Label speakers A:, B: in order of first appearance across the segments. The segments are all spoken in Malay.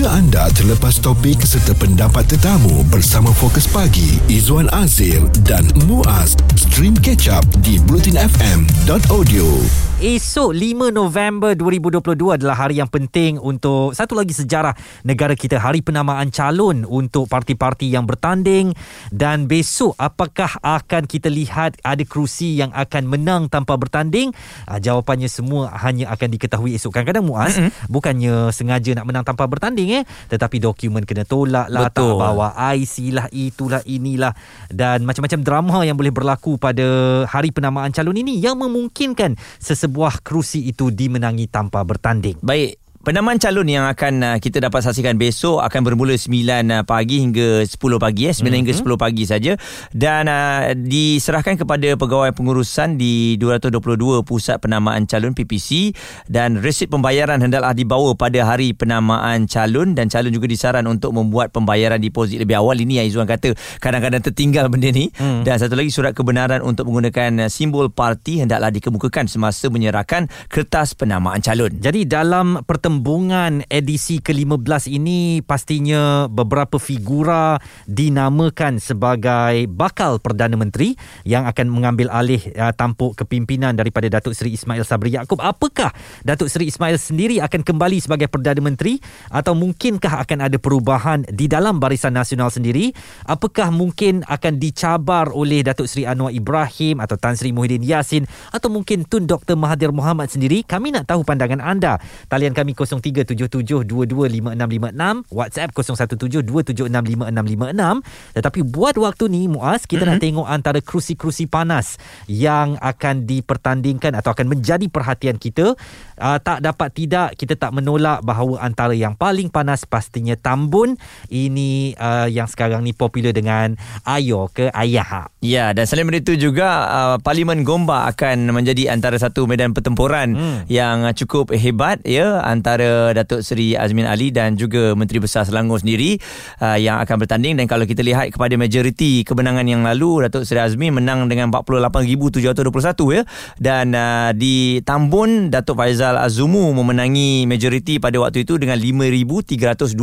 A: Jika anda terlepas topik serta pendapat tetamu bersama Fokus Pagi, Izwan Azir dan Muaz, stream catch up di blutinfm.audio.
B: Esok 5 November 2022 adalah hari yang penting untuk satu lagi sejarah negara kita hari penamaan calon untuk parti-parti yang bertanding dan besok apakah akan kita lihat ada kerusi yang akan menang tanpa bertanding uh, jawapannya semua hanya akan diketahui esok kadang-kadang Muaz mm-hmm. bukannya sengaja nak menang tanpa bertanding eh tetapi dokumen kena tolak lah
C: Betul.
B: tak bawa IC lah itulah inilah dan macam-macam drama yang boleh berlaku pada hari penamaan calon ini yang memungkinkan sesebuah kerusi itu dimenangi tanpa bertanding.
C: Baik, Penamaan calon yang akan uh, kita dapat saksikan besok akan bermula 9 uh, pagi hingga 10 pagi eh 9 mm-hmm. hingga 10 pagi saja dan uh, diserahkan kepada pegawai pengurusan di 222 pusat penamaan calon PPC dan resit pembayaran hendaklah dibawa pada hari penamaan calon dan calon juga disaran untuk membuat pembayaran deposit lebih awal ini yang Izzuan kata kadang-kadang tertinggal benda ni mm. dan satu lagi surat kebenaran untuk menggunakan uh, simbol parti hendaklah dikemukakan semasa menyerahkan kertas penamaan calon.
B: Jadi dalam pertemuan pertembungan edisi ke-15 ini pastinya beberapa figura dinamakan sebagai bakal Perdana Menteri yang akan mengambil alih uh, tampuk kepimpinan daripada Datuk Seri Ismail Sabri Yaakob. Apakah Datuk Seri Ismail sendiri akan kembali sebagai Perdana Menteri atau mungkinkah akan ada perubahan di dalam Barisan Nasional sendiri? Apakah mungkin akan dicabar oleh Datuk Seri Anwar Ibrahim atau Tan Sri Muhyiddin Yassin atau mungkin Tun Dr. Mahathir Mohamad sendiri? Kami nak tahu pandangan anda. Talian kami 0377225656 WhatsApp 0172765656 tetapi buat waktu ni Muaz kita mm-hmm. nak tengok antara kerusi-kerusi panas yang akan dipertandingkan atau akan menjadi perhatian kita uh, tak dapat tidak kita tak menolak bahawa antara yang paling panas pastinya Tambun ini uh, yang sekarang ni popular dengan Ayo ke Ayah
C: Ya dan selain itu juga uh, Parlimen Gombak akan menjadi antara satu medan pertempuran hmm. yang cukup hebat ya antara Datuk Seri Azmin Ali dan juga Menteri Besar Selangor sendiri uh, yang akan bertanding. Dan kalau kita lihat kepada majoriti kemenangan yang lalu Datuk Seri Azmin menang dengan 48,721 ya. Dan uh, di Tambun Datuk Faizal Azumu memenangi majoriti pada waktu itu dengan 5,320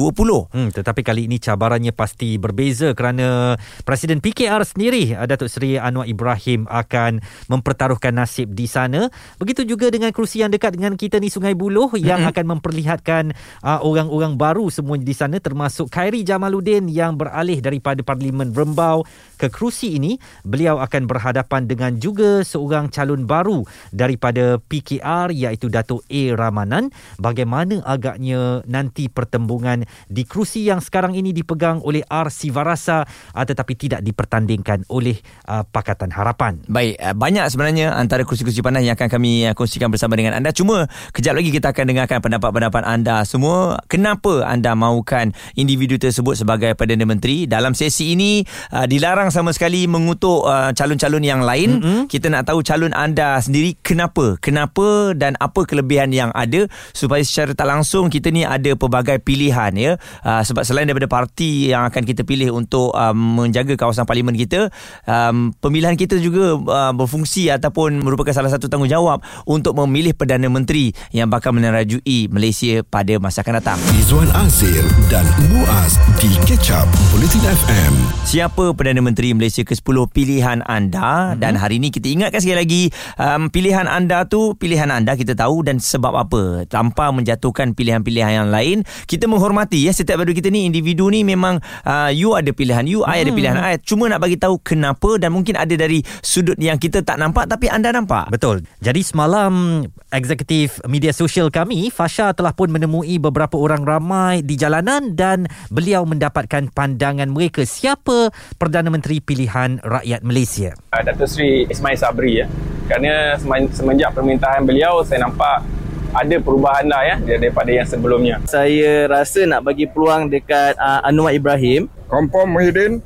B: hmm, tetapi kali ini cabarannya pasti berbeza kerana Presiden PKR sendiri uh, Datuk Seri Anwar Ibrahim akan mempertaruhkan nasib di sana. Begitu juga dengan kerusi yang dekat dengan kita ni Sungai Buloh yang mm-hmm. akan memperlihatkan uh, orang-orang baru semua di sana termasuk Khairi Jamaluddin yang beralih daripada Parlimen Rembau ke kerusi ini beliau akan berhadapan dengan juga seorang calon baru daripada PKR iaitu Datuk A. Ramanan. Bagaimana agaknya nanti pertembungan di kerusi yang sekarang ini dipegang oleh R. Sivarasa uh, tetapi tidak dipertandingkan oleh uh, Pakatan Harapan?
C: Baik uh, banyak sebenarnya antara kerusi-kerusi panas yang akan kami kongsikan bersama dengan anda. Cuma kejap lagi kita akan dengarkan pendapat-pendapat anda semua. Kenapa anda mahukan individu tersebut sebagai Perdana Menteri? Dalam sesi ini uh, dilarang sama sekali mengutuk uh, calon-calon yang lain mm-hmm. kita nak tahu calon anda sendiri kenapa kenapa dan apa kelebihan yang ada supaya secara tak langsung kita ni ada pelbagai pilihan ya uh, sebab selain daripada parti yang akan kita pilih untuk uh, menjaga kawasan parlimen kita um, pemilihan kita juga uh, berfungsi ataupun merupakan salah satu tanggungjawab untuk memilih Perdana Menteri yang bakal menerajui Malaysia pada masa akan datang.
A: Izwan Azir dan Muaz di Catch Up Bulletin FM.
C: Siapa Perdana Menteri Malaysia ke-10 pilihan anda mm-hmm. dan hari ini kita ingatkan sekali lagi um, pilihan anda tu pilihan anda kita tahu dan sebab apa tanpa menjatuhkan pilihan-pilihan yang lain kita menghormati ya setiap daripada kita ni individu ni memang uh, you ada pilihan you mm-hmm. I ada pilihan I cuma nak bagi tahu kenapa dan mungkin ada dari sudut yang kita tak nampak tapi anda nampak.
B: Betul. Jadi semalam eksekutif media sosial kami Fasha telah pun menemui beberapa orang ramai di jalanan dan beliau mendapatkan pandangan mereka siapa Perdana Menteri pilihan rakyat Malaysia.
D: Uh, Datuk Seri Ismail Sabri ya. Kerana semenjak permintaan beliau saya nampak ada perubahan lah ya daripada yang sebelumnya.
E: Saya rasa nak bagi peluang dekat uh, Anwar Ibrahim.
F: Kompon Muhyiddin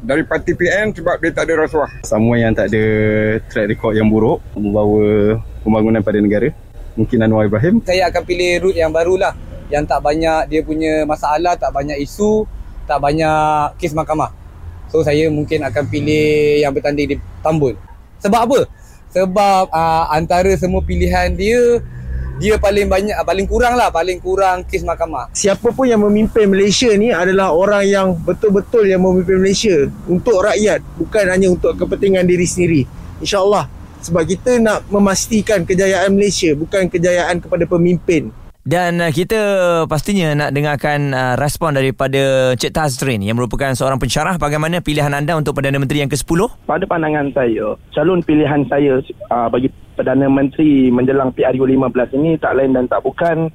F: dari parti PN sebab dia tak ada rasuah.
G: Semua yang tak ada track record yang buruk membawa pembangunan pada negara mungkin Anwar Ibrahim.
H: Saya akan pilih route yang barulah yang tak banyak dia punya masalah, tak banyak isu, tak banyak kes mahkamah. So saya mungkin akan pilih yang bertanding di Tambun. Sebab apa? Sebab uh, antara semua pilihan dia dia paling banyak ah, paling kurang lah paling kurang kes mahkamah
I: siapa pun yang memimpin Malaysia ni adalah orang yang betul-betul yang memimpin Malaysia untuk rakyat bukan hanya untuk kepentingan diri sendiri insyaallah sebab kita nak memastikan kejayaan Malaysia bukan kejayaan kepada pemimpin
C: dan uh, kita pastinya nak dengarkan uh, respon daripada Cik Tazrin yang merupakan seorang pensyarah bagaimana pilihan anda untuk Perdana Menteri yang ke-10?
J: Pada pandangan saya, calon pilihan saya uh, bagi Perdana Menteri menjelang PRU15 ini tak lain dan tak bukan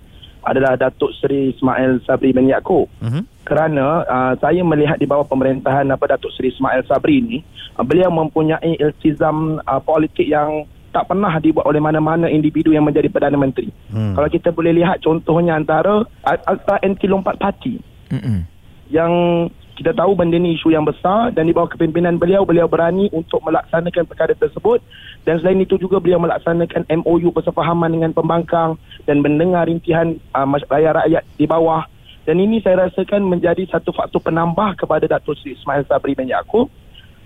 J: adalah Datuk Seri Ismail Sabri bin Yaakob. Uh-huh. Kerana uh, saya melihat di bawah pemerintahan apa Datuk Seri Ismail Sabri ini, uh, beliau mempunyai iltizam uh, politik yang tak pernah dibuat oleh mana-mana individu yang menjadi Perdana Menteri. Hmm. Kalau kita boleh lihat contohnya antara Akta Anti Lompat Parti. Hmm. Yang kita tahu benda ni isu yang besar dan di bawah kepimpinan beliau, beliau berani untuk melaksanakan perkara tersebut dan selain itu juga beliau melaksanakan MOU persefahaman dengan pembangkang dan mendengar rintihan uh, rakyat di bawah dan ini saya rasakan menjadi satu faktor penambah kepada Datuk Seri Ismail Sabri bin Yaakob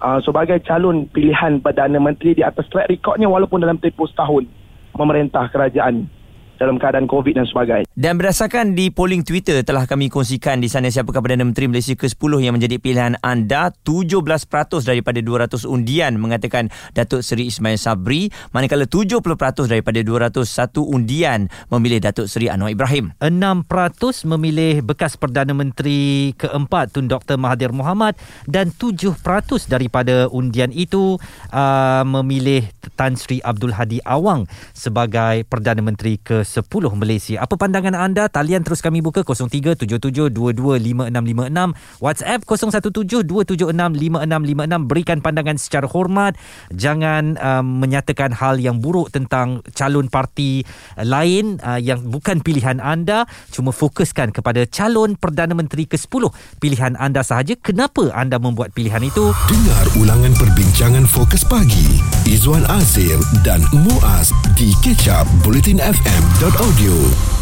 J: uh, sebagai calon pilihan Perdana Menteri di atas track recordnya walaupun dalam tempoh setahun memerintah kerajaan dalam keadaan COVID dan sebagainya.
C: Dan berdasarkan di polling Twitter telah kami kongsikan di sana siapakah Perdana Menteri Malaysia ke-10 yang menjadi pilihan anda 17% daripada 200 undian mengatakan Datuk Seri Ismail Sabri manakala 70% daripada 201 undian memilih Datuk Seri Anwar Ibrahim.
B: 6% memilih bekas Perdana Menteri keempat Tun Dr Mahathir Mohamad dan 7% daripada undian itu uh, memilih Tan Sri Abdul Hadi Awang sebagai Perdana Menteri ke 10 Malaysia. Apa pandangan anda? Talian terus kami buka 0377225656, WhatsApp 0172765656. Berikan pandangan secara hormat. Jangan uh, menyatakan hal yang buruk tentang calon parti lain uh, yang bukan pilihan anda. Cuma fokuskan kepada calon Perdana Menteri ke-10 pilihan anda sahaja. Kenapa anda membuat pilihan itu?
A: Dengar ulangan perbincangan Fokus Pagi Izwan Azir dan Muaz di Ketchup Bulletin FM. Dot audio.